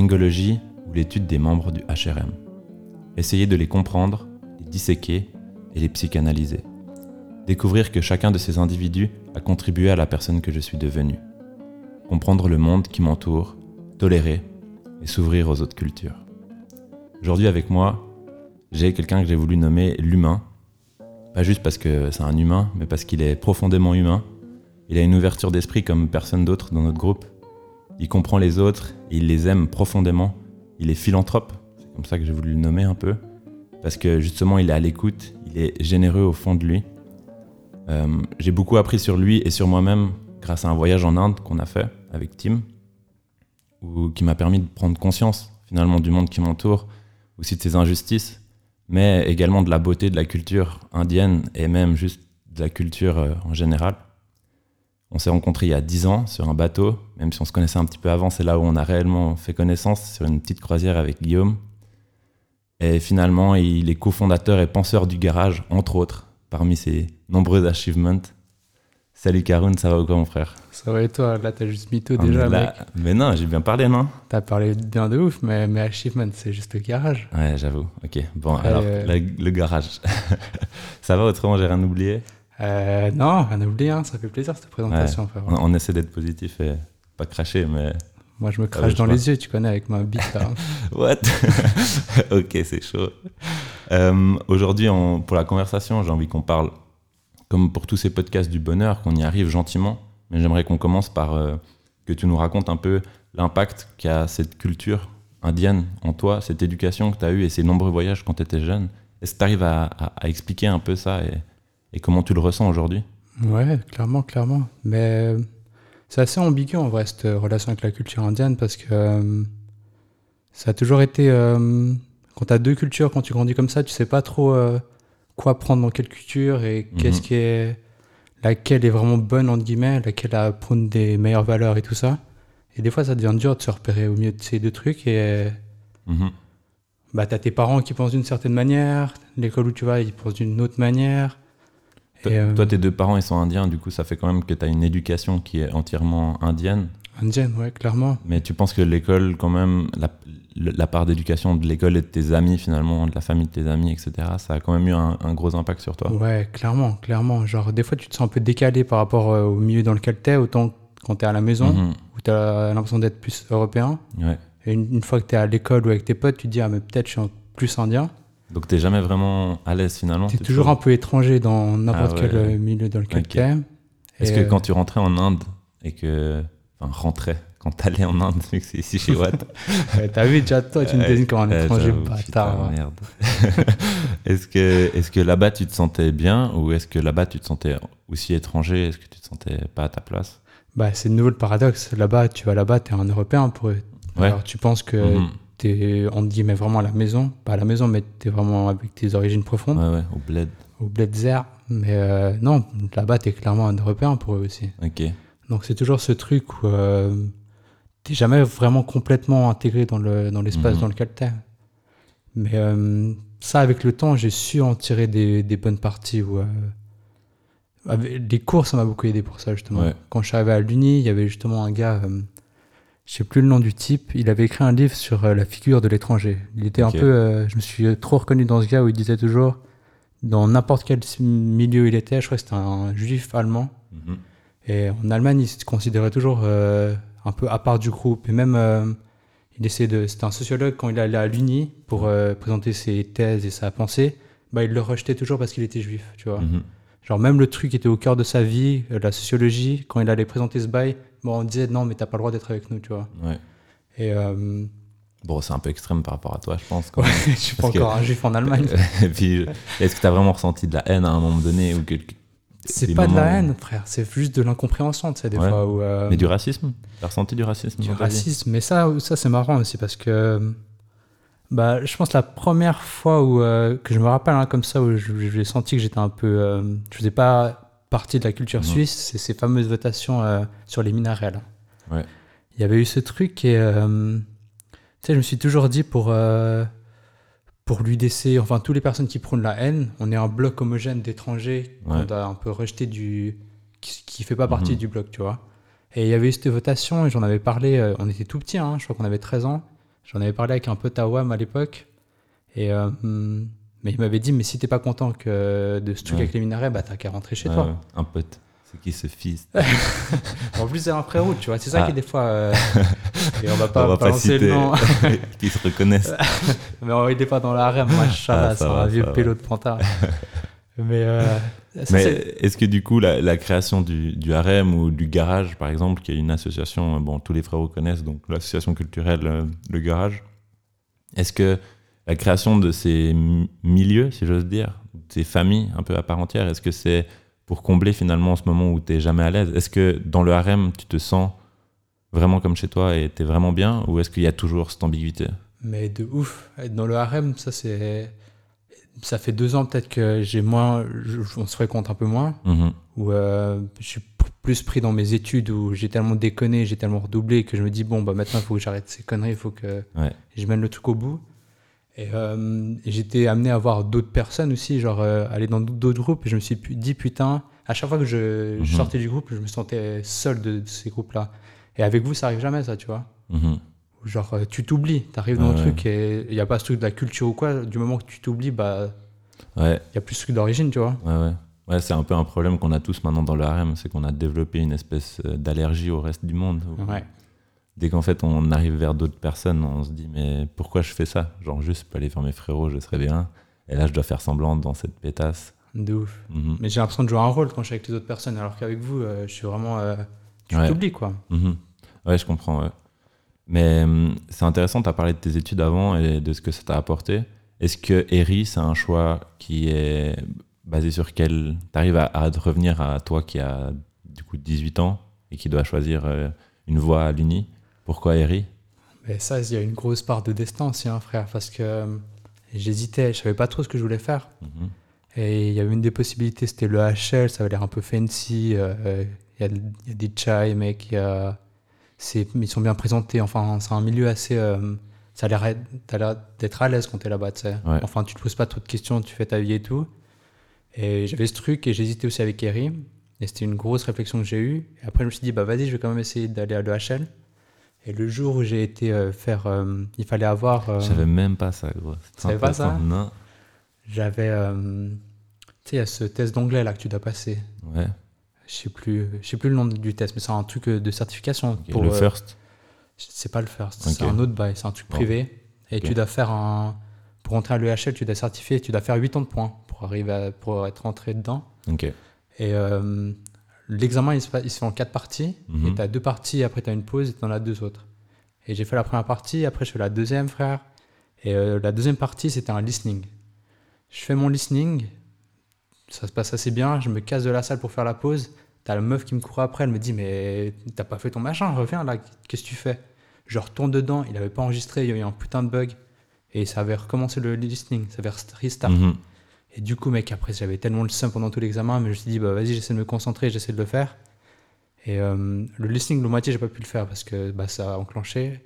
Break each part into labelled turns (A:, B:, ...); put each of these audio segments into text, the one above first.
A: gangologie ou l'étude des membres du HRM. Essayer de les comprendre, les disséquer et les psychanalyser. Découvrir que chacun de ces individus a contribué à la personne que je suis devenue. Comprendre le monde qui m'entoure, tolérer et s'ouvrir aux autres cultures. Aujourd'hui avec moi, j'ai quelqu'un que j'ai voulu nommer l'humain. Pas juste parce que c'est un humain, mais parce qu'il est profondément humain. Il a une ouverture d'esprit comme personne d'autre dans notre groupe. Il comprend les autres, il les aime profondément. Il est philanthrope, c'est comme ça que j'ai voulu le nommer un peu. Parce que justement, il est à l'écoute, il est généreux au fond de lui. Euh, j'ai beaucoup appris sur lui et sur moi-même grâce à un voyage en Inde qu'on a fait avec Tim, ou qui m'a permis de prendre conscience finalement du monde qui m'entoure, aussi de ses injustices, mais également de la beauté de la culture indienne et même juste de la culture euh, en général. On s'est rencontrés il y a 10 ans sur un bateau, même si on se connaissait un petit peu avant, c'est là où on a réellement fait connaissance sur une petite croisière avec Guillaume. Et finalement, il est cofondateur et penseur du garage, entre autres, parmi ses nombreux achievements. Salut Karun, ça va ou quoi mon frère?
B: Ça va et toi? Là, t'as juste mytho déjà, mec.
A: Mais non, j'ai bien parlé, non?
B: T'as parlé bien de ouf, mais mes achievements, c'est juste le garage.
A: Ouais, j'avoue. Ok, bon, alors,
B: Euh,
A: le, garage. ça va autrement, j'ai rien oublié
B: Euh, non, rien à oublier, hein, ça fait plaisir cette présentation.
A: on, on essaie d'être positif et pas cracher, mais...
B: Moi, je me crache dans les yeux, tu connais, avec ma bite.
A: What? Ok, c'est chaud. Euh, Aujourd'hui, pour la conversation, j'ai envie qu'on parle, comme pour tous ces podcasts du bonheur, qu'on y arrive gentiment. Mais j'aimerais qu'on commence par euh, que tu nous racontes un peu l'impact qu'a cette culture indienne en toi, cette éducation que tu as eue et ces nombreux voyages quand tu étais jeune. Est-ce que tu arrives à, à- à expliquer un peu ça et, et comment tu le ressens aujourd'hui?
B: Ouais, clairement, clairement. Mais euh, c'est assez ambigu en vrai, cette relation avec la culture indienne, parce que euh, ça a toujours été. euh, quand tu as deux cultures, quand tu grandis comme ça, tu sais pas trop euh, quoi prendre dans quelle culture et qu'est-ce
A: Mhm.
B: qui est. laquelle est vraiment bonne, entre guillemets, laquelle a prône des meilleures valeurs et tout ça. Et des fois, ça devient dur de se repérer au milieu de ces deux trucs et.
A: Mhm.
B: Bah, t'as tes parents qui pensent d'une certaine manière, l'école où tu vas, ils pensent d'une autre manière. Euh,
A: toi, tes deux parents, ils sont indiens, du coup, ça fait quand même que tu as une éducation qui est entièrement indienne.
B: Indienne, ouais, clairement.
A: Mais tu penses que l'école, quand même, la, part d'éducation de l'école et de tes amis, finalement, de la famille de tes amis, etc., ça a quand même eu un, un gros impact sur toi?
B: Ouais, clairement, clairement. Genre, des fois, tu te sens un peu décalé par rapport euh, au milieu dans lequel t'es, autant quand t'es à la maison,
A: Mhm.
B: où t'as l'impression d'être plus européen.
A: Ouais.
B: Et une, une fois que t'es à l'école ou avec tes potes, tu te dis, ah, mais peut-être je suis plus indien.
A: Donc t'es jamais vraiment à l'aise finalement
B: T'es toujours un peu étranger dans n'importe
A: Ah ouais.
B: quel euh, milieu dans lequel
A: Ok.
B: t'es.
A: Est-ce que
B: euh,
A: quand tu rentrais en Inde et que. Enfin, rentrais, quand t'allais en Inde, vu que c'est ici chez Watt.
B: T'as vu, déjà, toi, tu me désignes comme un étranger bâtard.
A: merde. est-ce que, est que là-bas tu te sentais bien ou est-ce que là-bas tu te sentais aussi étranger? Est-ce que tu te sentais pas à ta place?
B: Bah, c'est de nouveau le paradoxe. Là-bas, tu vas là-bas, t'es un Européen pour eux.
A: Ouais.
B: Alors, tu penses que
A: Mhm.
B: T'es, on te dit, mais vraiment à la maison. Pas à la maison, mais t'es vraiment avec tes origines profondes.
A: Ouais, ouais, au bled.
B: au Bledzer. Mais euh, non, là-bas, t'es clairement un Européen pour eux aussi.
A: Ok.
B: Donc c'est toujours ce truc où euh, t'es jamais vraiment complètement intégré dans, le, dans l'espace
A: Mhm.
B: dans lequel t'es. Mais euh, ça, avec le temps, j'ai su en tirer des, des bonnes parties. Où, euh, avec- les cours, ça m'a beaucoup aidé pour ça, justement.
A: Ouais.
B: Quand je suis arrivé à l'Uni, il y avait justement un gars, je sais plus le nom du type, il avait écrit un livre sur euh, la figure de l'étranger. Il était un peu, euh, je me suis trop reconnu dans ce gars où il disait toujours, dans n'importe quel milieu il était, je crois que c'était un juif allemand,
A: Mhm.
B: et en Allemagne, il se considérait toujours euh, un peu à part du groupe. Et même, il essayait de. C'était un sociologue quand il allait à l'Uni pour présenter ses thèses et sa pensée. Bah, il le rejetait toujours parce qu'il était juif, tu vois.
A: Mhm.
B: Genre, même le truc qui était au cœur de sa vie, la sociologie, quand il allait présenter ce bail, bon, on disait non, mais t'as pas le droit d'être avec nous, tu vois.
A: Ouais.
B: Et euh,
A: Bon, c'est un peu extrême par rapport à toi, je pense. quand
B: ouais, je suis pas
A: Parce que-
B: encore un juif en Allemagne.
A: Et puis, est-ce que tu as vraiment ressenti de la haine à un moment donné ou quelque...
B: C'est pas de la
A: où-
B: haine, frère. C'est juste de l'incompréhension, tu sais, des
A: Ouais.
B: fois. Où, euh,
A: Mais du racisme? T'as ressenti du racisme
B: Du racisme, mais ça, ça c'est marrant aussi parce que bah, je pense la première fois où, euh, que je me rappelle hein, comme ça où j'ai senti que j'étais un peu. euh, je faisais pas partie de la culture suisse, c'est ces fameuses votations euh, sur les minarets. là.
A: Ouais.
B: Il y avait eu ce truc et euh, je me suis toujours dit pour. euh, pour l'UDC, enfin, toutes les personnes qui prônent la haine, on est un bloc homogène d'étrangers
A: Ouais.
B: qu'on a un peu rejeté du. qui, qui fait pas partie
A: Mhm.
B: du bloc, tu vois. Et il y avait eu cette votation et j'en avais parlé, euh, on était tout petits, hein, je crois qu'on avait 13 ans. J'en avais parlé avec un pote à WAM à l'époque. Et, euh, hmm, mais il m'avait dit, mais si t'es pas content que de ce truc
A: Ouais.
B: avec les minarets, bah t'as qu'à rentrer chez
A: Ouais,
B: toi.
A: ouais. Un pote. C'est qui ce fils
B: En plus, c'est un frérot, tu vois. C'est ça
A: Ah.
B: qui est des fois. euh, et on va pas
A: On va pas
B: balancer
A: citer
B: le nom.
A: qui se reconnaissent.
B: mais on est pas dans la harem, machallah,
A: Ah, ça va,
B: un vieux pélo de pantard. mais. euh,
A: Mais est-ce que du coup, la, la création du, du harem ou du garage, par exemple, qui est une association, euh, bon, tous les frérots connaissent, donc l'association culturelle euh, Le Garage, est-ce que la création de ces milieux, si j'ose dire, de ces familles un peu à part entière, est-ce que c'est pour combler finalement ce moment où tu n'es jamais à l'aise? Est-ce que dans le harem, tu te sens vraiment comme chez toi et tu es vraiment bien Ou est-ce qu'il y a toujours cette ambiguïté?
B: Mais de ouf. Dans le harem, ça c'est. Ça fait deux ans peut-être que j'ai moins. on se fréquente un peu moins.
A: Mhm.
B: Où euh, je suis plus pris dans mes études, où j'ai tellement déconné, j'ai tellement redoublé que je me dis, bon, bah maintenant il faut que j'arrête ces conneries, il faut que
A: Ouais.
B: je mène le truc au bout. Et euh, j'étais amené à voir d'autres personnes aussi, genre euh, aller dans d'autres groupes. Et je me suis dit, putain, à chaque fois que je, je
A: Mhm.
B: sortais du groupe, je me sentais seul de, de ces groupes-là. Et avec vous, ça arrive jamais, ça, tu vois.
A: Mhm.
B: Genre, euh, tu t'oublies, t'arrives dans
A: Ouais,
B: le truc et il n'y a pas ce truc de la culture ou quoi. Du moment que tu t'oublies, bah,
A: Ouais.
B: il y a plus ce truc d'origine, tu vois.
A: Ouais, ouais. Ouais, c'est un peu un problème qu'on a tous maintenant dans le harem, c'est qu'on a développé une espèce d'allergie au reste du monde.
B: Ouais.
A: Dès qu'en fait on arrive vers d'autres personnes, on se dit mais pourquoi je fais ça? Genre juste pour aller faire mes frérots, je serais bien. Et là je dois faire semblant dans cette pétasse.
B: De ouf.
A: Mhm.
B: Mais j'ai l'impression de jouer un rôle quand je suis avec les autres personnes, alors qu'avec vous, euh, je suis vraiment. euh, tu
A: Ouais.
B: t'oublies, quoi.
A: Mhm. Ouais, je comprends. ouais. Mais hum, c'est intéressant, tu as parlé de tes études avant et de ce que ça t'a apporté. Est-ce que Eri, c'est un choix qui est basé sur quel. Tu arrives à, à revenir à toi qui a du coup 18 ans et qui doit choisir euh, une voie à l'Uni? Pourquoi Eri
B: Mais ça, il y a une grosse part de destin aussi, hein, frère, parce que euh, j'hésitais, je savais pas trop ce que je voulais faire.
A: Mhm.
B: Et il y avait une des possibilités, c'était le HL, ça avait l'air un peu fancy. euh, euh, Il y, a, il y a des chai, mec, y a- ils sont bien présentés. Enfin, c'est un milieu assez. euh, ça a l'air d'être à l'aise quand t'es là-bas, tu sais.
A: Ouais.
B: Enfin, tu te poses pas trop de questions, tu fais ta vie et tout. Et j'avais ce truc et j'hésitais aussi avec Eri. Et c'était une grosse réflexion que j'ai eue. Et après, je me suis dit, bah vas-y, je vais quand même essayer d'aller à l'EHL. Et le jour où j'ai été euh, faire. euh, il fallait avoir. euh,
A: Je savais même pas ça, gros. C'est
B: savais pas ça?
A: Non.
B: J'avais. tu sais, il y a ce test d'anglais là que tu dois passer.
A: Ouais.
B: Je sais plus, je sais plus le nom du test, mais c'est un truc de certification.
A: Ok,
B: pour,
A: le first?
B: C'est pas le first, c'est un autre bail, c'est un truc privé. Et tu dois faire un. Pour entrer à l'EHL, tu dois certifier, tu dois faire 8 ans de points pour arriver à, pour être rentré dedans.
A: Ok.
B: Et euh, l'examen, il se, fa- il se fait en 4 parties.
A: Mhm.
B: Et tu as deux parties, après tu as une pause et tu en as deux autres. Et j'ai fait la première partie, après je fais la deuxième, frère. Et euh, la deuxième partie, c'était un listening. Je fais mon listening, ça se passe assez bien, je me casse de la salle pour faire la pause. T'as la meuf qui me court après, elle me dit Mais t'as pas fait ton machin, reviens là, qu'est-ce que tu fais? Je retourne dedans, il avait pas enregistré, il y a eu un putain de bug. Et ça avait recommencé le listening, ça avait restart.
A: Mhm.
B: Et du coup, mec, après, j'avais tellement le seum pendant tout l'examen, mais je me suis dit, bah vas-y, j'essaie de me concentrer, j'essaie de le faire. Et euh, le listening, le moitié, j'ai pas pu le faire parce que bah, ça a enclenché.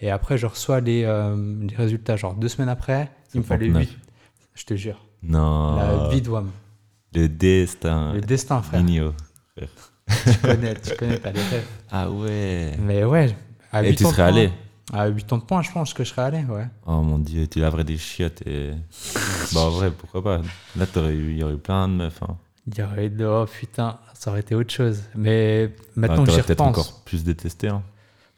B: Et après, je reçois les, euh, les résultats, genre deux semaines après, il me fallait
A: 59.
B: 8. Je te jure.
A: Non.
B: La vie.
A: Le destin.
B: Le destin, frère.
A: Mignon.
B: Tu connais, tu connais, t'as les rêves.
A: Ah ouais.
B: Mais ouais, à
A: Et
B: 8
A: tu serais allé
B: À 8 ans de points, je pense que je serais allé, ouais.
A: Oh mon dieu, tu laverais des chiottes et. bah en vrai, pourquoi pas? Là, t'aurais eu- il y aurait eu plein de meufs. Hein.
B: Il y aurait de, oh putain, ça aurait été autre chose. Mais
A: Ah,
B: maintenant que j'y
A: t'aurais peut-être
B: repense.
A: encore plus détesté. Hein.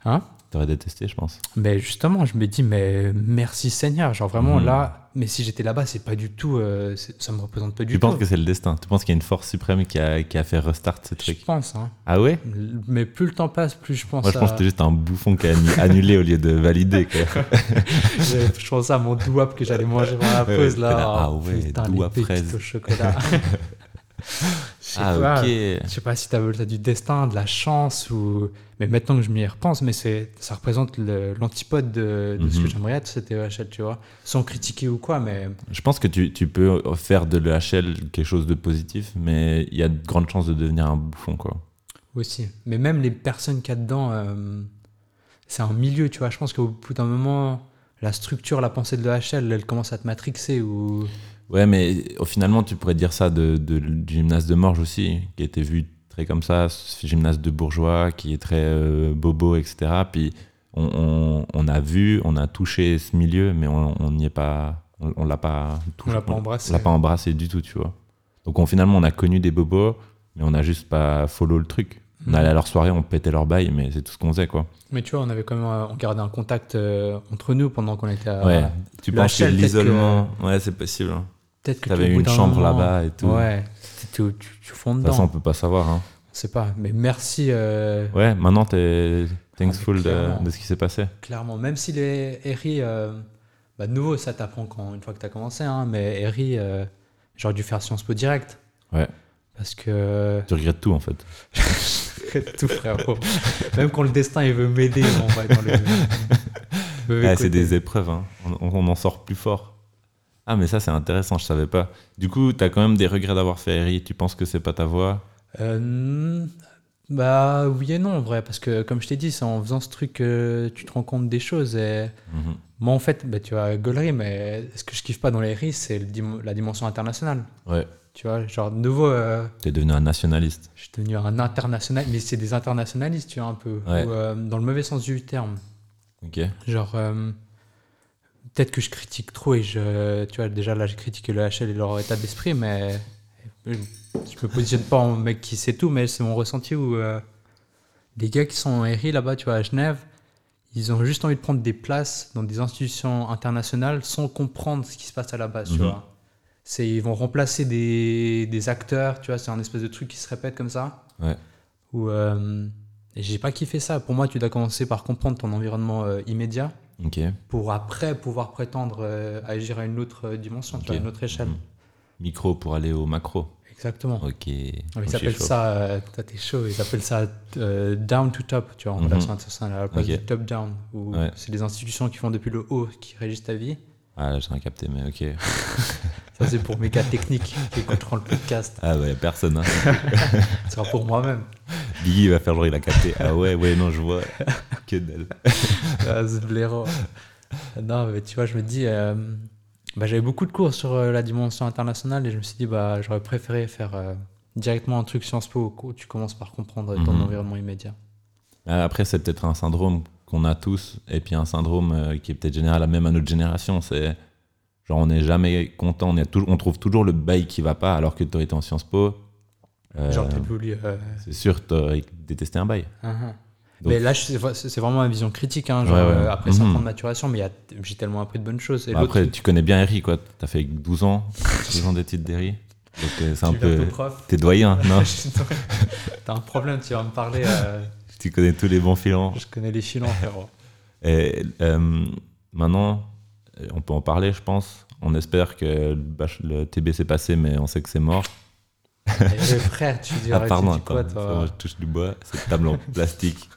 B: Hein?
A: T'aurais détesté, je pense.
B: Mais justement, je me dis, mais merci Seigneur. Genre vraiment
A: Mhm.
B: là, mais si j'étais là-bas, c'est pas du tout, euh, ça me représente pas du
A: Tu
B: tout.
A: penses que c'est le destin? Tu penses qu'il y a une force suprême qui a, qui a fait restart ce
B: Je
A: truc
B: pense, hein.
A: Ah ouais?
B: Mais plus le temps passe, plus je pense
A: Moi, je
B: à...
A: pense que t'es juste un bouffon qui a annu- annulé au lieu de valider. Quoi.
B: je, je pense à mon douap que j'allais manger pendant la pause là.
A: là, ah
B: Oh,
A: ouais,
B: putain,
A: douap fraise.
B: au chocolat. Je sais
A: Ah
B: pas,
A: ok.
B: Je sais pas si t'as as du destin, de la chance ou. Mais maintenant que je m'y repense, mais ça représente l'antipode de, de ce que
A: Mhm.
B: j'aimerais être, cette EHL, tu vois. Sans critiquer ou quoi, mais
A: Je pense que tu, tu peux faire de l'EHL quelque chose de positif, mais il y a de grandes chances de devenir un bouffon. Quoi.
B: aussi. Mais même les personnes qu'il y a dedans, euh, c'est un milieu, tu vois. Je pense qu'au bout d'un moment, la structure, la pensée de l'EHL, elle commence à te matrixer ou.
A: Ouais, mais finalement, tu pourrais dire ça de, de- du gymnase de Morges aussi, qui était vu très comme ça, ce gymnase de bourgeois qui est très euh, bobo, etc. Puis on, on- on a vu, on a touché ce milieu, mais on on n'y est pas, on, on l'a pas
B: On
A: touché,
B: l'a pas
A: on-
B: embrassé.
A: on l'a pas embrassé du tout, tu vois. Donc on, finalement, on a connu des bobos, mais on n'a juste pas follow le truc. On
B: Mhm.
A: allait à leur soirée, on pétait leur bail, mais c'est tout ce qu'on faisait, quoi.
B: Mais tu vois, on avait quand même on gardait un contact euh, entre nous pendant qu'on était à.
A: ouais. Tu penses que l'isolement, ouais, c'est possible. hein.
B: Peut-être que
A: T'avais une chambre là-bas et tout.
B: Ouais. Tu, tu, fonds
A: De
B: dedans.
A: toute façon, on peut pas savoir. Hein.
B: On sait pas. Mais merci. euh,
A: Ouais, maintenant, t'es thankful de,
B: clairement.
A: de ce qui s'est passé.
B: Clairement, même si les Eri, euh, bah, de nouveau, ça t'apprend quand, une fois que tu as commencé, hein, mais Eri, euh, j'aurais dû faire Sciences Po direct.
A: Ouais.
B: Parce que.
A: Tu regrettes tout, en fait.
B: tout, frérot. même quand le destin il veut m'aider, on va dans le.
A: Ouais, c'est des épreuves, hein. on, on en sort plus fort. Ah, mais ça, c'est intéressant, je savais pas. Du coup, t'as quand même des regrets d'avoir fait RI. Tu penses que c'est pas ta voie?
B: Euh, bah oui et non, en vrai, parce que comme je t'ai dit, c'est en faisant ce truc que tu te rends compte des choses. Et
A: Mhm.
B: moi, en fait, bah, tu vois, gaulerie, mais ce que je kiffe pas dans les RI, c'est dim- la dimension internationale.
A: Ouais.
B: Tu vois, genre, de nouveau. euh,
A: T'es devenu un nationaliste.
B: Je suis devenu un international, mais c'est des internationalistes, tu vois, un peu.
A: Ouais.
B: Euh, dans le mauvais sens du terme.
A: Ok.
B: Genre, euh, peut-être que je critique trop et je. Tu vois, déjà là, j'ai critiqué le HL et leur état d'esprit, mais. Je me positionne pas en mec qui sait tout, mais c'est mon ressenti où. euh, les gars qui sont en RI là-bas, tu vois, à Genève, ils ont juste envie de prendre des places dans des institutions internationales sans comprendre ce qui se passe à la base, tu
A: Mhm.
B: vois. C'est, ils vont remplacer des, des acteurs, tu vois, c'est un espèce de truc qui se répète comme ça.
A: Ouais.
B: Où, euh, et j'ai pas kiffé ça. Pour moi, tu dois commencer par comprendre ton environnement euh, immédiat Pour après pouvoir prétendre euh, à agir à une autre euh, dimension, tu
A: Ok.
B: vois, une autre échelle.
A: Mhm. Micro pour aller au macro.
B: Exactement.
A: Ok.
B: Ils appellent ça, euh, t'es chaud, ils appellent ça euh, down to top, tu vois, en
A: Mhm.
B: relation à la place
A: Ok.
B: du top down, où
A: Ouais.
B: c'est les institutions qui font depuis le haut qui régissent ta vie.
A: Ah, là, j'ai rien capté, mais ok.
B: Ça, c'est pour mes gars techniques qui écouteront le podcast.
A: Ah, ouais, personne. Hein.
B: Ce sera pour moi-même.
A: Biggie va faire genre, il a capté. Ah, ouais, ouais, non, je vois. Que dalle.
B: Ah, ce blaireau. Non, mais tu vois, je me dis, euh, bah, j'avais beaucoup de cours sur euh, la dimension internationale et je me suis dit, bah, j'aurais préféré faire euh, directement un truc Sciences Po où tu commences par comprendre ton
A: Mhm.
B: environnement immédiat.
A: Ah, Après, c'est peut-être un syndrome qu'on a tous, et puis un syndrome euh, qui est peut-être général même à notre génération. C'est genre, on n'est jamais content, on, est toujours, on trouve toujours le bail qui va pas, alors que tu aurais été en Sciences Po. Euh,
B: Genre, t'as voulu. euh,
A: c'est sûr, tu aurais détesté un bail.
B: uh-huh.
A: Donc-
B: mais là, je- c'est vraiment ma vision critique. Hein, genre,
A: Ouais, ouais.
B: euh, après 5
A: Mhm.
B: ans de maturation, mais j'ai tellement appris de bonnes choses. Et
A: Bah, après, tu connais bien Eri, quoi. Tu as fait 12 ans, 12 ans d'études d'Eri. Donc, euh, c'est un peu. T'es doyen, non?
B: T'as un problème, tu vas me parler. euh,
A: Tu connais tous les bons filons.
B: je connais les filons, frérot.
A: Et euh, maintenant, on peut en parler, je pense. On espère que le TB s'est passé, mais on sait que c'est mort.
B: Et, euh, frère, tu dis,
A: Ah, pardon,
B: tu dis quoi, toi
A: je touche du bois, cette table en plastique.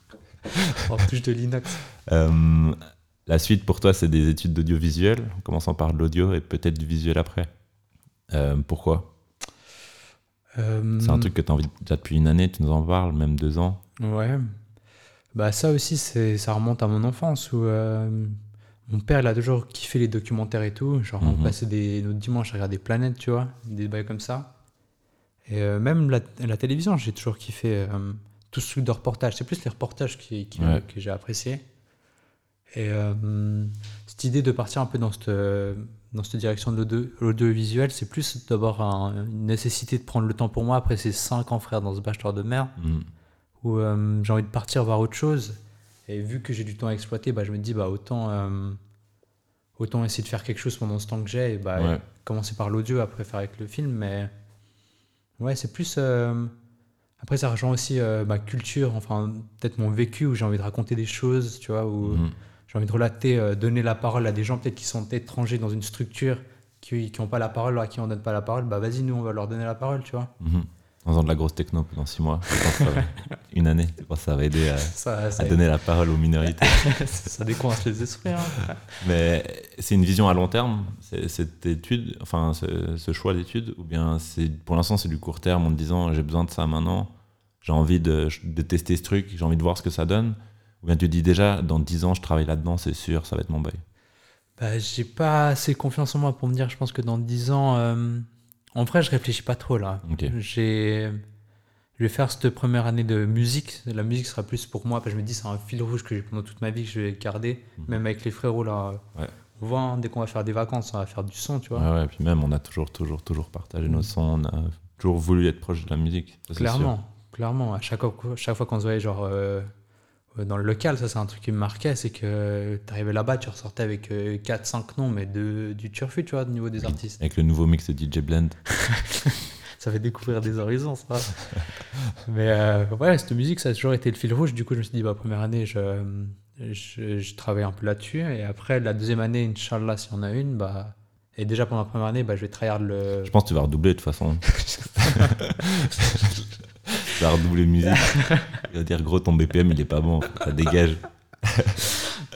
B: En touche de l'inox.
A: Euh, la suite pour toi, c'est des études d'audiovisuel, en commençant par de l'audio et peut-être du visuel après. Euh, pourquoi?
B: Euh,
A: C'est un truc que tu as envie déjà depuis une année, tu nous en parles, même deux ans.
B: Ouais. Bah ça aussi, c'est, ça remonte à mon enfance où euh, mon père, il a toujours kiffé les documentaires et tout. Genre, on
A: Mhm.
B: passait des, nos dimanches à regarder Planète, tu vois, des bails comme ça. Et euh, même la, la télévision, j'ai toujours kiffé euh, tout ce truc de reportage. C'est plus les reportages qui, qui-
A: Ouais.
B: que j'ai apprécié. Et euh, cette idée de partir un peu dans cette, dans cette direction de l'audio- l'audiovisuel, c'est plus d'abord un- une nécessité de prendre le temps pour moi après ces 5 ans, frère, dans ce bachelor de merde
A: Mhm.
B: où j'ai envie de partir voir autre chose. Et vu que j'ai du temps à exploiter, bah, je me dis bah, autant, autant essayer de faire quelque chose pendant ce temps que j'ai. Et bah,
A: Ouais.
B: commencer par l'audio, après faire avec le film. Mais ouais, c'est plus. euh, Après, ça rejoint aussi euh, ma culture, enfin, peut-être mon vécu où j'ai envie de raconter des choses, tu vois, où
A: Mhm.
B: j'ai envie de relater, euh, donner la parole à des gens peut-être qui sont étrangers dans une structure, qui n'ont pas la parole, à qui on donne pas la parole. Bah, vas-y, nous, on va leur donner la parole, tu vois.
A: Mhm. En faisant de la grosse techno pendant six mois, je pense une année, je pense que ça va aider à,
B: Ça, ça,
A: à donner la parole aux minorités.
B: ça décoince les esprits. hein.
A: Mais c'est une vision à long terme, cette étude, enfin ce, ce choix d'étude, ou bien pour l'instant c'est du court terme en te disant j'ai besoin de ça maintenant, j'ai envie de, de tester ce truc, j'ai envie de voir ce que ça donne, ou bien tu te dis déjà dans 10 ans je travaille là-dedans, c'est sûr, ça va être mon bail.
B: Bah, j'ai pas assez confiance en moi pour me dire, je pense que dans 10 ans, euh, en vrai, je réfléchis pas trop là. J'ai je vais faire cette première année de musique. La musique sera plus pour moi, parce que je me dis, c'est un fil rouge que j'ai pendant toute ma vie, que je vais garder.
A: Mhm.
B: Même avec les frérots, là.
A: Ouais.
B: On voit, hein, dès qu'on va faire des vacances, on va faire du son, tu vois.
A: Ouais, ouais, puis même, on a toujours, toujours, toujours partagé nos
B: Mm.
A: sons, on a toujours voulu être proche de la musique. ça,
B: clairement, clairement. À chaque fois, chaque fois qu'on se voyait, genre, euh, dans le local, ça, c'est un truc qui me marquait, c'est que tu arrivais là-bas, tu ressortais avec 4-5 noms, mais de, du turfu, tu vois, au niveau des artistes.
A: Avec le nouveau mix de DJ Blend.
B: ça fait découvrir des horizons, ça. Mais euh, ouais, cette musique, ça a toujours été le fil rouge. Du coup, je me suis dit, bah, première année, je, je, je travaille un peu là-dessus. Et après, la deuxième année, Inch'Allah, si on a une, bah. Et déjà pendant la première année, bah, je vais tryhard le.
A: Je pense que tu vas redoubler de toute façon. tu vas redoubler musique. Il va dire, gros, ton BPM, il est pas bon. Ça dégage.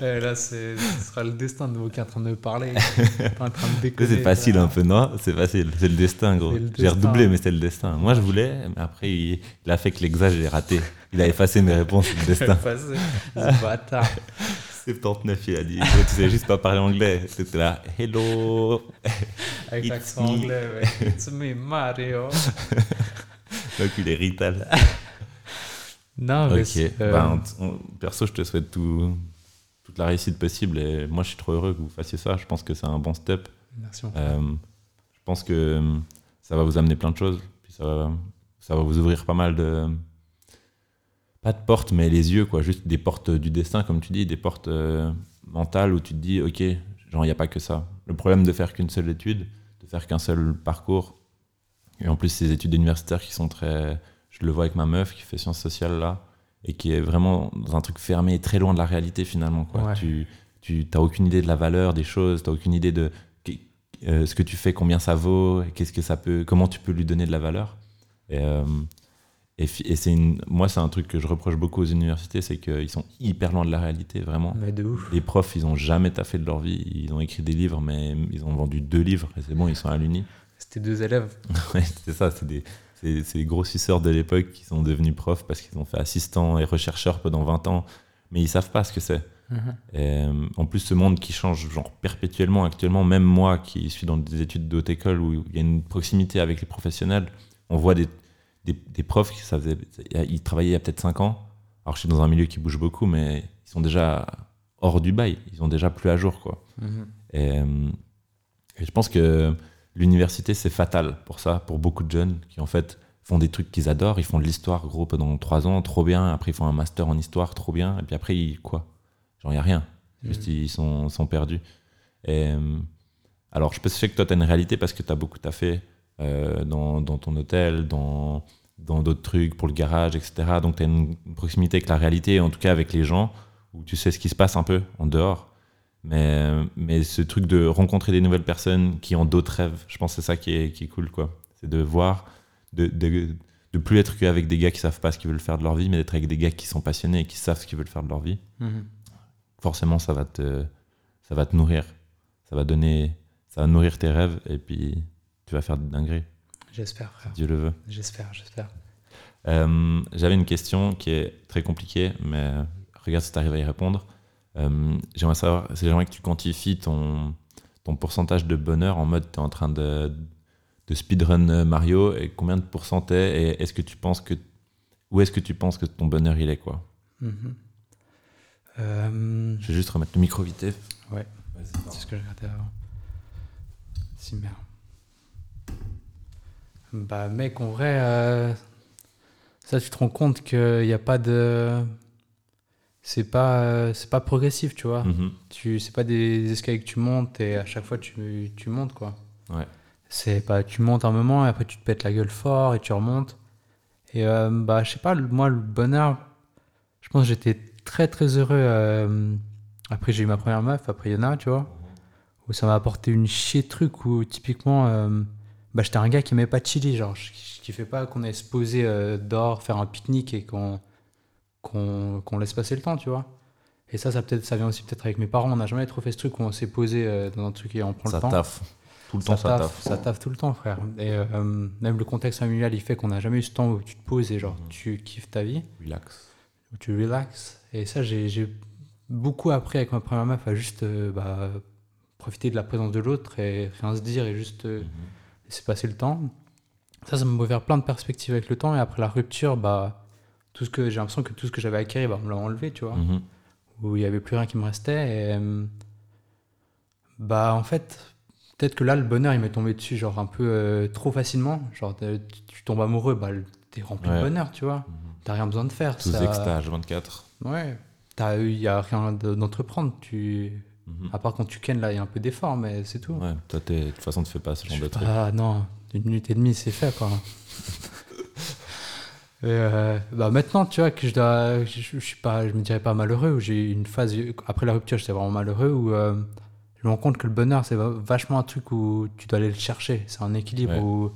B: Et là, c'est- ce sera le destin de vous qui est en train de me parler. Pas en train de
A: Ça,
B: déconner.
A: C'est facile un peu, non? C'est facile. C'est le destin, gros. J'ai redoublé, mais c'est le destin. Moi, je voulais, mais après, il, il a fait que l'exa, j'ai raté. Il a effacé mes réponses, c'est le destin.
B: Ce bâtard.
A: 79, il a dit. Tu sais juste pas parler anglais. C'était là, hello.
B: Avec l'accent anglais, ouais. It's me, Mario.
A: Rital.
B: Non, mais
A: Ok.
B: euh,
A: Ben, on- perso, je te souhaite tout, toute la réussite possible. Et moi, je suis trop heureux que vous fassiez ça. Je pense que c'est un bon step.
B: Merci.
A: Euh, je pense que euh, ça va vous amener plein de choses. Puis ça, va, ça va vous ouvrir pas mal de. Pas de portes, mais les yeux, quoi. Juste des portes du destin, comme tu dis, des portes euh, mentales où tu te dis, ok, genre, il n'y a pas que ça. Le problème de faire qu'une seule étude, de faire qu'un seul parcours, et en plus, ces études universitaires qui sont très. Je le vois avec ma meuf qui fait sciences sociales là, et qui est vraiment dans un truc fermé, très loin de la réalité finalement. Quoi.
B: Ouais.
A: Tu tu n'as aucune idée de la valeur des choses, tu n'as aucune idée de euh, ce que tu fais, combien ça vaut, qu'est-ce que ça peut, comment tu peux lui donner de la valeur. Et, euh, et, fi- et c'est une, moi, c'est un truc que je reproche beaucoup aux universités, c'est qu'ils sont hyper loin de la réalité, vraiment.
B: Mais de ouf.
A: Les profs, ils ont jamais taffé de leur vie. Ils ont écrit des livres, mais ils ont vendu deux livres, et c'est bon, ils sont à l'uni.
B: C'était deux élèves.
A: Ouais, c'est ça, c'est des, des grossisseurs de l'époque qui sont devenus profs parce qu'ils ont fait assistants et rechercheurs pendant 20 ans, mais ils savent pas ce que c'est.
B: Mhm.
A: Euh, en plus, ce monde qui change genre perpétuellement actuellement, même moi qui suis dans des études de haute école où il y a une proximité avec les professionnels, on voit des, des, des profs qui ça faisait, ils travaillaient il y a peut-être 5 ans. Alors je suis dans un milieu qui bouge beaucoup, mais ils sont déjà hors du bail, ils sont déjà plus à jour quoi.
B: Mhm.
A: Et, euh, et je pense que l'université, c'est fatal pour ça, pour beaucoup de jeunes qui, en fait, font des trucs qu'ils adorent. Ils font de l'histoire, gros, pendant trois ans, trop bien. Après, ils font un master en histoire, trop bien. Et puis après, ils, quoi? Genre, il n'y a rien. Juste, ils sont, sont perdus. Et, euh, alors, je sais que toi, tu as une réalité parce que tu as beaucoup taffé euh, dans, dans ton hôtel, dans dans d'autres trucs, pour le garage, etc. Donc, tu as une, une proximité avec la réalité, en tout cas avec les gens, où tu sais ce qui se passe un peu en dehors. Mais, mais ce truc de rencontrer des nouvelles personnes qui ont d'autres rêves, je pense que c'est ça qui est, qui est cool, quoi. C'est de voir, de, de, de plus être qu'avec des gars qui savent pas ce qu'ils veulent faire de leur vie, mais d'être avec des gars qui sont passionnés et qui savent ce qu'ils veulent faire de leur vie.
B: Mhm.
A: Forcément, ça va te, ça va te nourrir. Ça va donner, ça va nourrir tes rêves et puis tu vas faire des dingueries,
B: J'espère, frère.
A: Dieu le veut.
B: J'espère, j'espère.
A: Euh, J'avais une question qui est très compliquée, mais regarde si tu arrives à y répondre. Euh, j'aimerais savoir, c'est j'aimerais que tu quantifies ton, ton pourcentage de bonheur en mode tu es en train de, de speedrun Mario et combien de pourcent t'es et est-ce que tu penses que où est-ce que tu penses que ton bonheur il est quoi?
B: Mhm. Euh,
A: Je vais juste remettre le micro vite.
B: Ouais. C'est ce que je regardais avant. Si merde. Bah mec, en vrai, euh, ça tu te rends compte qu'il n'y a pas de... C'est pas, c'est pas progressif, tu vois.
A: Mhm.
B: Tu, c'est pas des escaliers que tu montes et à chaque fois tu, tu montes, quoi.
A: Ouais.
B: C'est pas, tu montes un moment et après tu te pètes la gueule fort et tu remontes. Et euh, bah, je sais pas, moi, le bonheur, je pense que j'étais très très heureux. euh, après, j'ai eu ma première meuf, après Yana, tu vois, où ça m'a apporté une chier de trucs où typiquement, euh, bah, j'étais un gars qui aimait pas chiller, genre, je kiffais pas qu'on aille se poser euh, dehors, faire un pique-nique et qu'on qu'on qu'on laisse passer le temps, tu vois. Et ça, ça, peut-être, ça vient aussi peut-être avec mes parents. On n'a jamais trop fait ce truc où on s'est posé euh, dans un truc et on prend
A: Ça
B: le temps.
A: taffe. Tout le temps, ça
B: taffe, ça taffe tout le temps, frère. Et euh, même le contexte familial, il fait qu'on n'a jamais eu ce temps où tu te poses et genre
A: Mhm.
B: tu kiffes ta vie,
A: Relax.
B: où tu relaxes. Et ça, j'ai beaucoup appris avec ma première meuf à juste euh, bah, profiter de la présence de l'autre et rien se dire et juste
A: Mhm.
B: laisser passer le temps. Ça, ça m'a ouvert plein de perspectives avec le temps. Et après la rupture, bah, tout ce que j'ai l'impression que tout ce que j'avais acquis, bah, on me l'a enlevé, tu vois.
A: Mhm.
B: Où il n'y avait plus rien qui me restait. Et euh, bah, en fait, peut-être que là, le bonheur, il m'est tombé dessus, genre un peu euh, trop facilement. Genre, t'as- tu, tombes amoureux, bah, t'es rempli
A: Ouais.
B: de bonheur, tu vois.
A: Mhm.
B: T'as rien besoin de faire.
A: Tous
B: ça-
A: extages 24.
B: Ouais. T'as- Il n'y a rien de- d'entreprendre. Tu...
A: Mhm.
B: À part quand tu kennes, là, il y a un peu d'effort, mais c'est tout.
A: Ouais, toi, de toute façon, tu fais pas ce genre de truc.
B: Ah non, une minute et demie, c'est fait, quoi. Euh, bah maintenant, tu vois, que je, dois, je, je suis pas, je me dirais pas malheureux, j'ai une phase, après la rupture, j'étais vraiment malheureux, où euh, je me rends compte que le bonheur, c'est va- vachement un truc où tu dois aller le chercher. C'est un équilibre,
A: Ouais.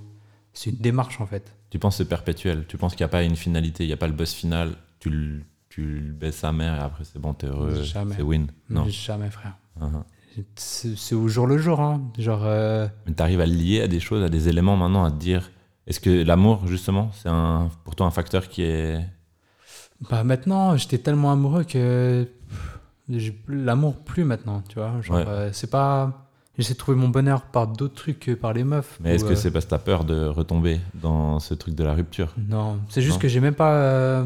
B: c'est une démarche, en fait.
A: Tu penses que c'est perpétuel. Tu penses qu'il n'y a pas une finalité, il n'y a pas le boss final. Tu le, tu le baisses sa mère et après, c'est bon, t'es heureux. C'est win. Non.
B: Jamais, frère.
A: Mhm.
B: C'est c'est au jour le jour, hein. Genre, euh,
A: Mais tu arrives à le lier à des choses, à des éléments maintenant, à te dire est-ce que l'amour, justement, c'est un, pour toi un facteur qui est.
B: Bah maintenant, j'étais tellement amoureux que l'amour plus maintenant, tu vois. Genre,
A: Ouais.
B: euh, c'est pas. J'essaie de trouver mon bonheur par d'autres trucs que par les meufs.
A: Mais est-ce que
B: euh,
A: c'est parce que tu as peur de retomber dans ce truc de la rupture?
B: Non, c'est juste
A: Non.
B: que j'ai même pas. euh,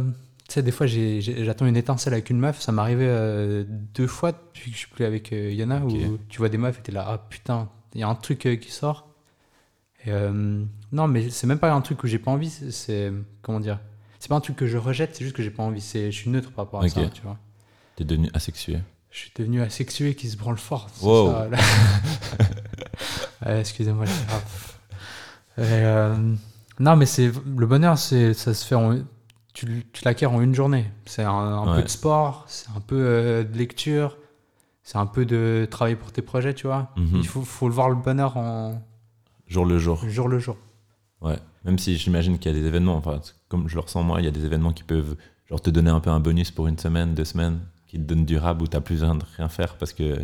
B: Tu sais, des fois, j'attends une étincelle avec une meuf. Ça m'est arrivé deux fois depuis que je suis plus avec Yana, où tu vois des meufs et t'es là, ah putain, il y a un truc qui sort. Euh, non, mais c'est même pas un truc où j'ai pas envie. c'est-. Comment dire C'est pas un truc que je rejette, c'est juste que j'ai pas envie. c'est- Je suis neutre par rapport à ça, tu vois.
A: Tu es devenu asexué.
B: Je suis devenu asexué qui se branle fort.
A: Wow.
B: ça. Ouais, Excusez-moi, euh, non, mais c'est le bonheur, c'est ça se fait en, tu, tu l'acquiers en une journée. C'est un, un
A: Ouais.
B: peu de sport, c'est un peu euh, de lecture, c'est un peu de travail pour tes projets, tu vois.
A: Mhm.
B: Il faut, faut le voir le bonheur en
A: Jour le jour.
B: jour le jour.
A: Ouais. Même si j'imagine qu'il y a des événements, enfin, comme je le ressens moi, il y a des événements qui peuvent genre te donner un peu un bonus pour une semaine, deux semaines, qui te donnent du rab où t'as plus besoin de rien faire parce que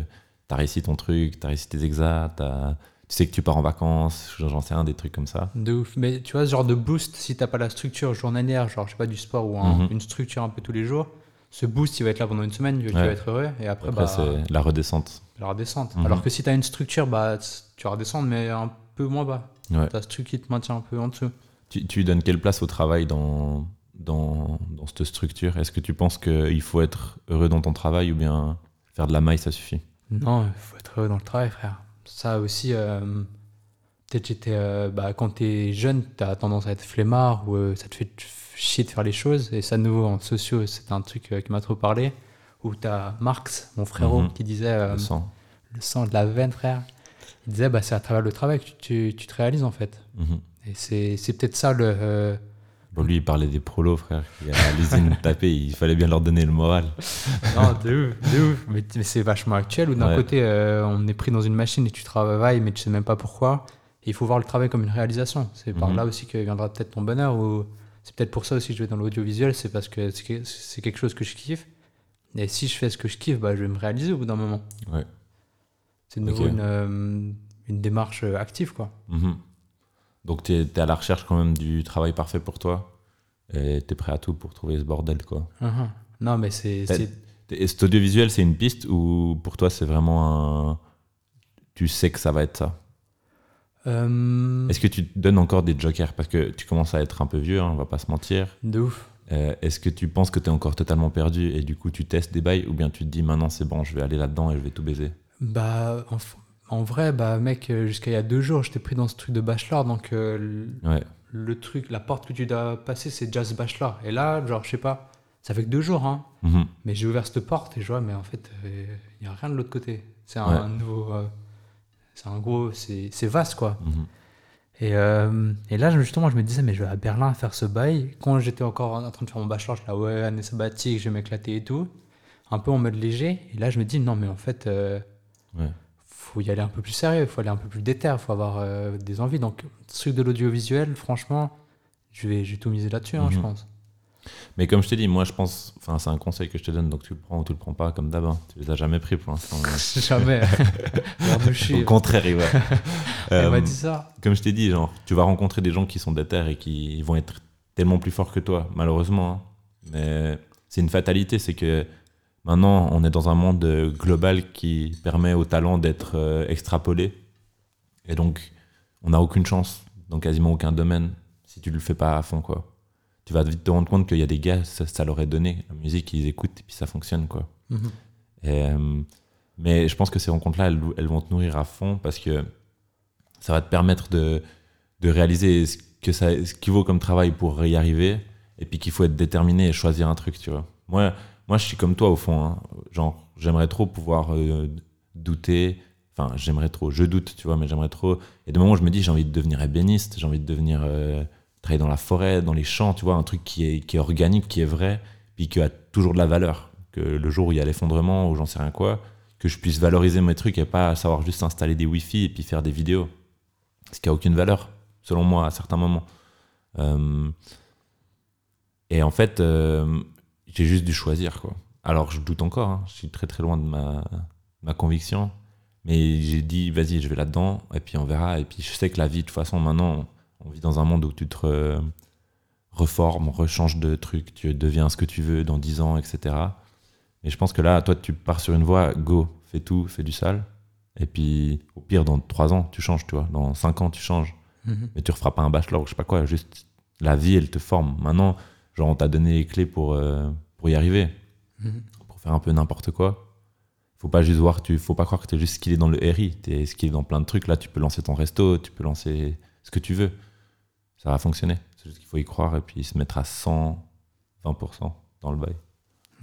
A: t'as réussi ton truc, t'as réussi tes exas, t'as- tu sais que tu pars en vacances, j'en sais un, des trucs comme ça.
B: De ouf. Mais tu vois, ce genre de boost, si t'as pas la structure journalière, genre, je sais pas, du sport ou un-
A: Mhm.
B: une structure un peu tous les jours, ce boost, il va être là pendant une semaine, tu
A: Ouais.
B: vas être heureux. Et après,
A: Après,
B: bah,
A: c'est la redescente.
B: la redescente.
A: Mhm.
B: Alors que si tu as une structure, bah, tu vas redescendre, mais un peu moins bas.
A: Ouais.
B: Ta structure qui te maintient un peu en dessous.
A: Tu, tu donnes quelle place au travail dans, dans, dans cette structure? Est-ce que tu penses qu'il faut être heureux dans ton travail ou bien faire de la maille, ça suffit?
B: Non, il faut être heureux dans le travail, frère. Ça aussi, euh, peut-être j'étais. euh, bah, quand tu es jeune, tu as tendance à être flemmard ou euh, ça te fait chier de faire les choses. Et ça, de nouveau, en sociaux, c'est un truc euh, qui m'a trop parlé. Où tu as Marx, mon frérot,
A: Mhm.
B: qui disait euh,
A: Le sang.
B: le sang de la veine, frère. Disait, bah, c'est à travers le travail que tu, tu- tu te réalises, en fait.
A: Mhm.
B: Et c'est peut-être ça le. euh,
A: Bon, lui, il parlait des prolos, frère, qui à l'usine taper, il fallait bien leur donner le moral.
B: Non, de ouf, de ouf. Mais, mais c'est vachement actuel où d'un
A: Ouais.
B: côté, euh, on est pris dans une machine et tu travailles, mais tu sais même pas pourquoi. Et il faut voir le travail comme une réalisation. C'est par
A: Mhm.
B: là aussi que viendra peut-être ton bonheur. Ou c'est peut-être pour ça aussi que je vais dans l'audiovisuel, c'est parce que c'est que- c'est quelque chose que je kiffe. Et si je fais ce que je kiffe, bah, je vais me réaliser au bout d'un moment.
A: Ouais.
B: C'est de nouveau une, euh, une démarche euh, active, quoi.
A: Mhm. Donc, tu es, à la recherche quand même du travail parfait pour toi et tu es prêt à tout pour trouver ce bordel, quoi.
B: Mhm. Non, mais c'est.
A: T'as-
B: c'est-
A: Et cet audiovisuel, c'est une piste ou pour toi, c'est vraiment un. Tu sais que ça va être ça?
B: Euh,
A: Est-ce que tu te donnes encore des jokers? Parce que tu commences à être un peu vieux, hein, on va pas se mentir.
B: de ouf.
A: Euh, Est-ce que tu penses que tu es encore totalement perdu et du coup tu testes des bails ou bien tu te dis maintenant c'est bon, je vais aller là-dedans et je vais tout baiser?
B: Bah, en, vrai, bah, mec, euh, jusqu'à il y a deux jours, j'étais pris dans ce truc de bachelor, donc euh, le-
A: Ouais.
B: le truc, la porte que tu dois passer, c'est Jazz Bachelor. Et là, genre, je sais pas, ça fait que deux jours, hein,
A: Mhm.
B: mais j'ai ouvert cette porte et je vois, mais en fait, il n'y a rien de l'autre côté. C'est un
A: Ouais.
B: nouveau. euh, c'est un gros. C'est vaste, quoi.
A: Mhm.
B: Et, euh, et là, justement, je me disais, mais je vais à Berlin faire ce bail. Quand j'étais encore en train de faire mon bachelor, je suis là, ouais, année sabbatique, je vais m'éclater et tout. Un peu en mode léger. Et là, je me dis, non, mais en fait. euh,
A: Ouais.
B: faut y aller un peu plus sérieux, faut aller un peu plus déter, il faut avoir euh, des envies. Donc, truc de l'audiovisuel, franchement, je vais, je vais tout miser là-dessus, hein, je
A: Mhm.
B: pense.
A: Mais comme je t'ai dit, moi je pense, enfin c'est un conseil que je te donne, donc tu le prends ou tu le prends pas comme d'hab. hein. Tu les as jamais pris pour l'instant.
B: Jamais.
A: Au contraire, il va. Euh,
B: m'a dit ça.
A: comme je t'ai dit, genre, tu vas rencontrer des gens qui sont déter et qui vont être tellement plus forts que toi, malheureusement. hein. Mais c'est une fatalité, c'est que maintenant, on est dans un monde euh, global qui permet au talent d'être euh, extrapolé. Et donc, on n'a aucune chance dans quasiment aucun domaine. si tu le fais pas à fond, quoi. Tu vas vite te rendre compte qu'il y a des gars, ça, ça leur est donné. La musique, ils écoutent et puis ça fonctionne, quoi.
B: Mhm.
A: Et, euh, mais je pense que ces rencontres-là, elles, elles vont te nourrir à fond parce que ça va te permettre de, de réaliser ce, que ça, ce qu'il vaut comme travail pour y arriver et puis qu'il faut être déterminé et choisir un truc, tu vois. Moi, moi je suis comme toi au fond. hein. Genre, j'aimerais trop pouvoir euh, douter. Enfin, j'aimerais trop. Je doute, tu vois, mais j'aimerais trop. Et de moment où je me dis, j'ai envie de devenir ébéniste, j'ai envie de devenir. euh, travailler dans la forêt, dans les champs, tu vois, un truc qui est, qui est organique, qui est vrai, puis qui a toujours de la valeur. Que le jour où il y a l'effondrement ou j'en sais rien quoi, que je puisse valoriser mes trucs et pas savoir juste installer des Wi-Fi et puis faire des vidéos. Ce qui a aucune valeur, selon moi, à certains moments. Euh, et en fait, j'ai juste dû choisir, quoi. Alors, je doute encore, hein. je suis très très loin de ma, ma conviction. Mais j'ai dit, vas-y, je vais là-dedans, et puis on verra. Et puis je sais que la vie, de toute façon, maintenant, on vit dans un monde où tu te re- reformes, rechanges de trucs, tu deviens ce que tu veux dans 10 ans, etc. Mais je pense que là, toi, tu pars sur une voie, go, fais tout, fais du sale. Et puis, au pire, dans 3 ans, tu changes, tu vois. Dans 5 ans, tu changes.
B: Mhm.
A: Mais tu referas pas un bachelor ou je sais pas quoi. Juste, la vie, elle te forme. Maintenant, genre, on t'a donné les clés pour, euh, pour y arriver.
B: Mhm.
A: Pour faire un peu n'importe quoi. Faut pas juste voir, tu, faut pas croire que tu es juste skillé dans le RI. Tu es skillé dans plein de trucs. Là, tu peux lancer ton resto, tu peux lancer ce que tu veux. Ça va fonctionner. C'est juste qu'il faut y croire et puis se mettre à 120% dans le bail.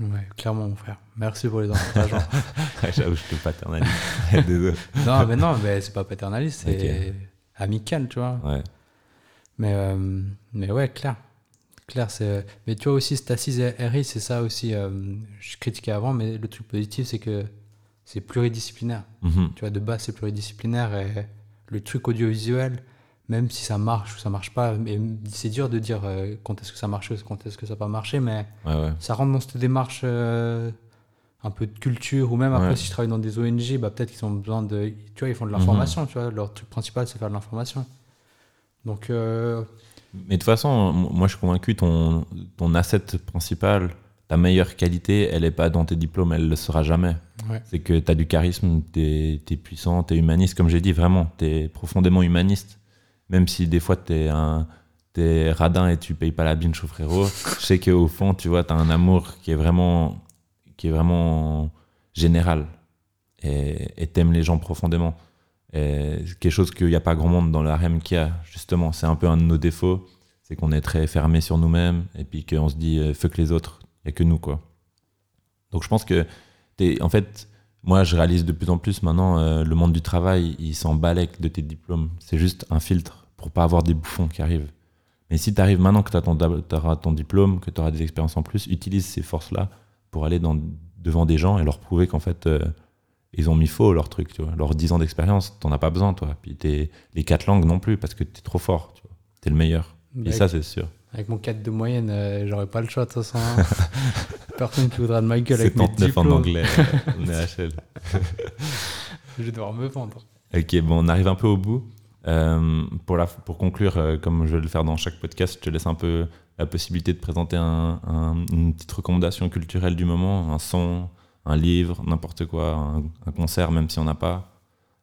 B: Ouais, clairement, mon frère. Merci pour les encouragements.
A: J'avoue, je te paternalise. Désolé.
B: non, mais non, mais c'est pas paternaliste, c'est amical, tu vois.
A: Ouais.
B: Mais, euh, mais ouais, clair. Clair, c'est. Mais tu vois aussi, cette assise RI, c'est ça aussi. euh, je critiquais avant, mais le truc positif, c'est que c'est pluridisciplinaire.
A: Mhm.
B: Tu vois, de base, c'est pluridisciplinaire et le truc audiovisuel, même si ça marche ou ça marche pas, mais c'est dur de dire euh, quand est-ce que ça marche, quand est-ce que ça n'a pas marché, mais
A: Ouais, ouais.
B: ça rentre dans cette démarche euh, un peu de culture ou même après
A: Ouais.
B: si je travaille dans des ONG bah, peut-être qu'ils ont besoin de tu vois ils font de
A: Mhm.
B: l'information tu vois leur truc principal c'est faire de l'information donc euh,
A: Mais de toute façon, moi je suis convaincu, ton, ton asset principal, ta meilleure qualité, elle est pas dans tes diplômes, elle le sera jamais.
B: ouais
A: C'est que tu as du charisme, tu es, puissant, tu es humaniste, comme j'ai dit, vraiment, tu es profondément humaniste. Même si des fois tu es, un, radin et tu payes pas la binge au frérot, je sais qu'au fond, tu vois, tu as un amour qui est vraiment, qui est vraiment général. Et tu aimes les gens profondément. Et quelque chose qu'il n'y a pas grand monde dans REM qui a, justement. C'est un peu un de nos défauts. C'est qu'on est très fermé sur nous-mêmes et puis qu'on se dit euh, fuck les autres, il n'y a que nous, quoi. Donc je pense que, t'es, en fait, moi je réalise de plus en plus maintenant, euh, le monde du travail, il s'en balèque de tes diplômes. C'est juste un filtre pour pas avoir des bouffons qui arrivent. Mais si tu arrives maintenant que tu auras ton diplôme, que tu auras des expériences en plus, utilise ces forces-là pour aller devant des gens et leur prouver qu'en fait, euh, ils ont mis faux leur truc, tu vois. Leurs 10 ans d'expérience, t'en as pas besoin, toi. Puis t'es, les quatre langues non plus, parce que t'es trop fort, tu vois. T'es le meilleur. Et ça, c'est sûr.
B: avec mon 4 de moyenne euh, j'aurais pas le choix de toute façon hein. personne qui voudra de ma gueule avec mes
A: 39 en anglais, on est HL.
B: je vais devoir me vendre
A: Ok, bon, on arrive un peu au bout. Euh, pour, la, pour conclure, euh, comme je vais le faire dans chaque podcast, je te laisse un peu la possibilité de présenter un- un- une petite recommandation culturelle du moment, un son, un livre, n'importe quoi, un, un concert, même si on n'a pas.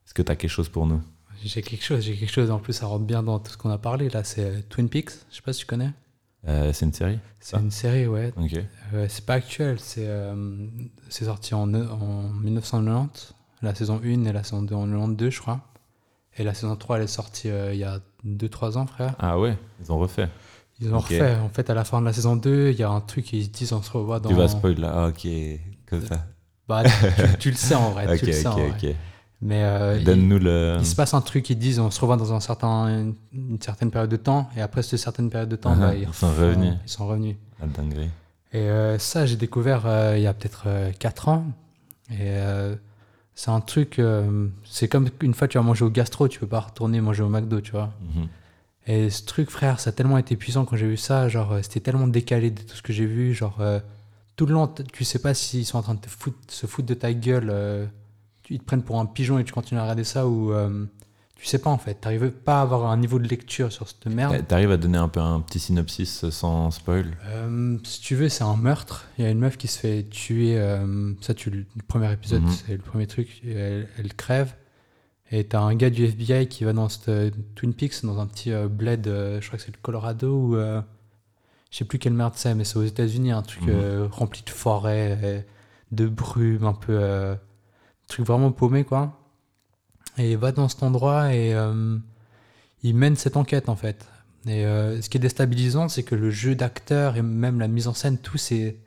A: Est-ce que tu as quelque chose pour nous?
B: J'ai quelque chose j'ai quelque chose en plus ça rentre bien dans tout ce qu'on a parlé là c'est Twin Peaks je sais pas si tu connais
A: Euh, C'est une série
B: c'est une série ouais
A: Ok.
B: Euh, c'est pas actuel, c'est euh, sorti en, en 1990, la saison 1 et la saison 2 en 92, je crois. Et la saison 3, elle est sortie euh, il y a 2-3 ans, frère.
A: Ah ouais, ils ont refait.
B: Ils ont refait. En fait, à la fin de la saison 2, il y a un truc, ils se disent on se revoit dans.
A: Tu vas spoil là Ah, Ok, comme ça.
B: Bah, tu, tu le sais en vrai.
A: ok,
B: tu le sais en vrai. Mais euh, il,
A: Donne-nous le.
B: il se passe un truc, ils disent on se revoit dans un certain, une, certaine période de temps. Et après cette certaine période de temps,
A: Ah,
B: bah,
A: ils sont revenus.
B: Ils sont revenus.
A: Dinguerie.
B: Et euh, ça, j'ai découvert euh, il y a peut-être 4 ans. Et euh, c'est un truc, euh, c'est comme une fois tu vas manger au gastro, tu peux pas retourner manger au McDo, tu vois.
A: Mhm.
B: Et ce truc, frère, ça a tellement été puissant quand j'ai vu ça. Genre, euh, c'était tellement décalé de tout ce que j'ai vu. Genre, euh, tout le long, tu sais pas s'ils sont en train de te foutre, se foutre de ta gueule. euh, ils te prennent pour un pigeon et tu continues à regarder ça ou euh, tu sais pas en fait. T'arrives pas à avoir un niveau de lecture sur cette merde.
A: T'arrives à donner un peu un petit synopsis sans spoil?
B: Euh, si tu veux, c'est un meurtre. Il y a une meuf qui se fait tuer. euh, ça, tu, le premier épisode,
A: Mhm.
B: c'est le premier truc. Elle, elle crève. Et t'as un gars du FBI qui va dans cette, Twin Peaks, dans un petit bled, je crois que c'est le Colorado, euh, je sais plus quelle merde c'est, mais c'est aux États-Unis, un truc
A: Mhm.
B: euh, rempli de forêts, euh, de brume, un peu. euh, truc vraiment paumé, quoi. Et il va dans cet endroit et euh, il mène cette enquête, en fait. Et ce qui est déstabilisant, c'est que le jeu d'acteur et même la mise en scène, tout, c'est.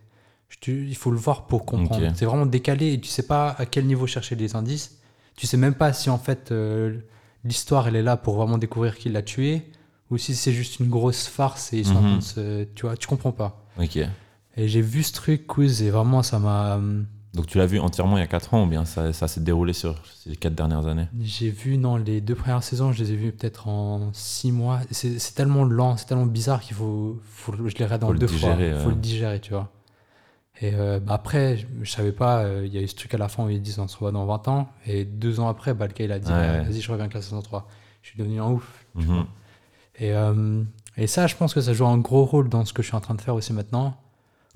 B: Il faut le voir pour comprendre. C'est vraiment décalé et tu sais pas à quel niveau chercher les indices. Tu sais même pas si en fait l'histoire elle est là pour vraiment découvrir qui l'a tué ou si c'est juste une grosse farce et ils sont en
A: Mhm.
B: train de se. Tu vois, tu comprends pas.
A: Ok.
B: Et j'ai vu ce truc, Kouz, et vraiment ça m'a. euh,
A: Donc tu l'as vu entièrement il y a 4 ans ou bien ça, ça s'est déroulé sur ces 4 dernières années?
B: J'ai vu, non, les deux premières saisons, je les ai vues peut-être en six mois. C'est tellement lent, c'est tellement bizarre qu'il faut, faut. Je les regarde en
A: Faut le
B: deux
A: digérer,
B: fois. faut
A: ouais.
B: le digérer, tu vois. Et euh, bah après, je, je savais pas, euh, il y a eu ce truc à la fin où ils disent on se revoit dans 20 ans. Et deux ans après, bah, le gars il a dit
A: Ouais,
B: bah,
A: ouais.
B: vas-y, je reviens avec la saison 3. Je suis devenu un ouf.
A: Mhm.
B: Et, euh, et ça, je pense que ça joue un gros rôle dans ce que je suis en train de faire aussi maintenant.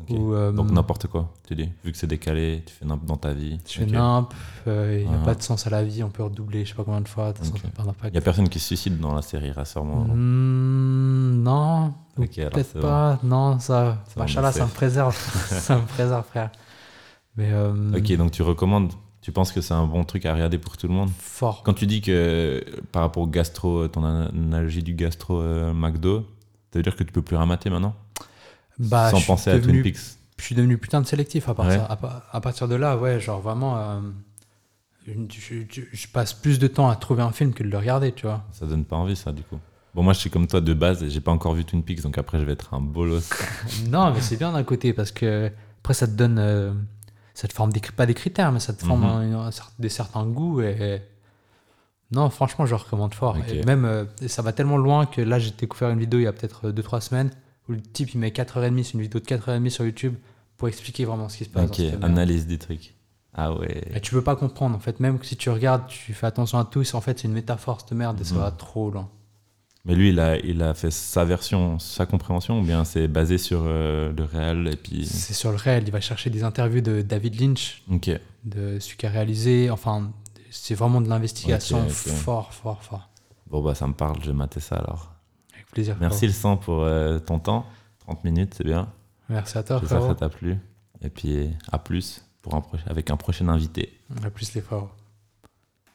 B: Où, euh,
A: Donc n'importe quoi, tu dis. Vu que c'est décalé, tu fais n'importe dans ta vie.
B: je fais
A: Ok.
B: nimp, euh, il n'y a
A: Ah.
B: pas de sens à la vie, on peut redoubler je sais pas combien de fois, de.
A: Il y a personne qui se suicide dans la série, rassure-moi.
B: Hmm, non, peut-être pas. Non, ça, machallah,
A: me
B: ça me préserve. ça me préserve, frère. Mais
A: Ok, donc tu recommandes, tu penses que c'est un bon truc à regarder pour tout le monde
B: fort.
A: Quand tu dis que euh, par rapport au gastro, ton analogie du gastro euh, McDo, ça veut dire que tu peux plus ramater maintenant
B: Bah,
A: Sans penser à Twin Peaks
B: Je suis devenu putain de sélectif à, partir,
A: Ouais.
B: à, pa- à partir de là, ouais, genre vraiment. euh, je, je- je- je passe plus de temps à trouver un film que de le regarder, tu vois.
A: Ça donne pas envie, ça, du coup. Bon, moi, je suis comme toi de base et j'ai pas encore vu Twin Peaks, donc après, je vais être un bolos.
B: non, mais c'est bien d'un côté parce que après ça te donne, euh, ça te forme des, pas des critères, mais ça te forme
A: Mhm.
B: un- un cer- des certains goûts et non, franchement, je recommande fort. Et même, euh, ça va tellement loin que là, j'ai découvert une vidéo il y a peut-être 2-3 semaines où le type il met 4h30, c'est une vidéo de 4h30 sur YouTube pour expliquer vraiment ce qui se passe.
A: ok, analyse des trucs. Ah ouais.
B: Et tu peux pas comprendre en fait, même si tu regardes, tu fais attention à tout, c'est- en fait c'est une métaphore cette merde et ça
A: Mhm.
B: va trop loin.
A: Mais lui, il a, il a fait sa version, sa compréhension, ou bien c'est basé sur euh, le réel et puis.
B: C'est sur le réel, il va chercher des interviews de David Lynch, de celui qui a réalisé, enfin c'est vraiment de l'investigation fort, fort, fort.
A: Bon, bah, ça me parle, je vais mater ça alors.
B: Avec plaisir.
A: Merci le sang pour euh, ton temps. 30 minutes, c'est bien.
B: Merci à toi,
A: J'espère que ça t'a plu. Et puis, à plus pour un proche- avec un prochain invité.
B: À plus les frérots.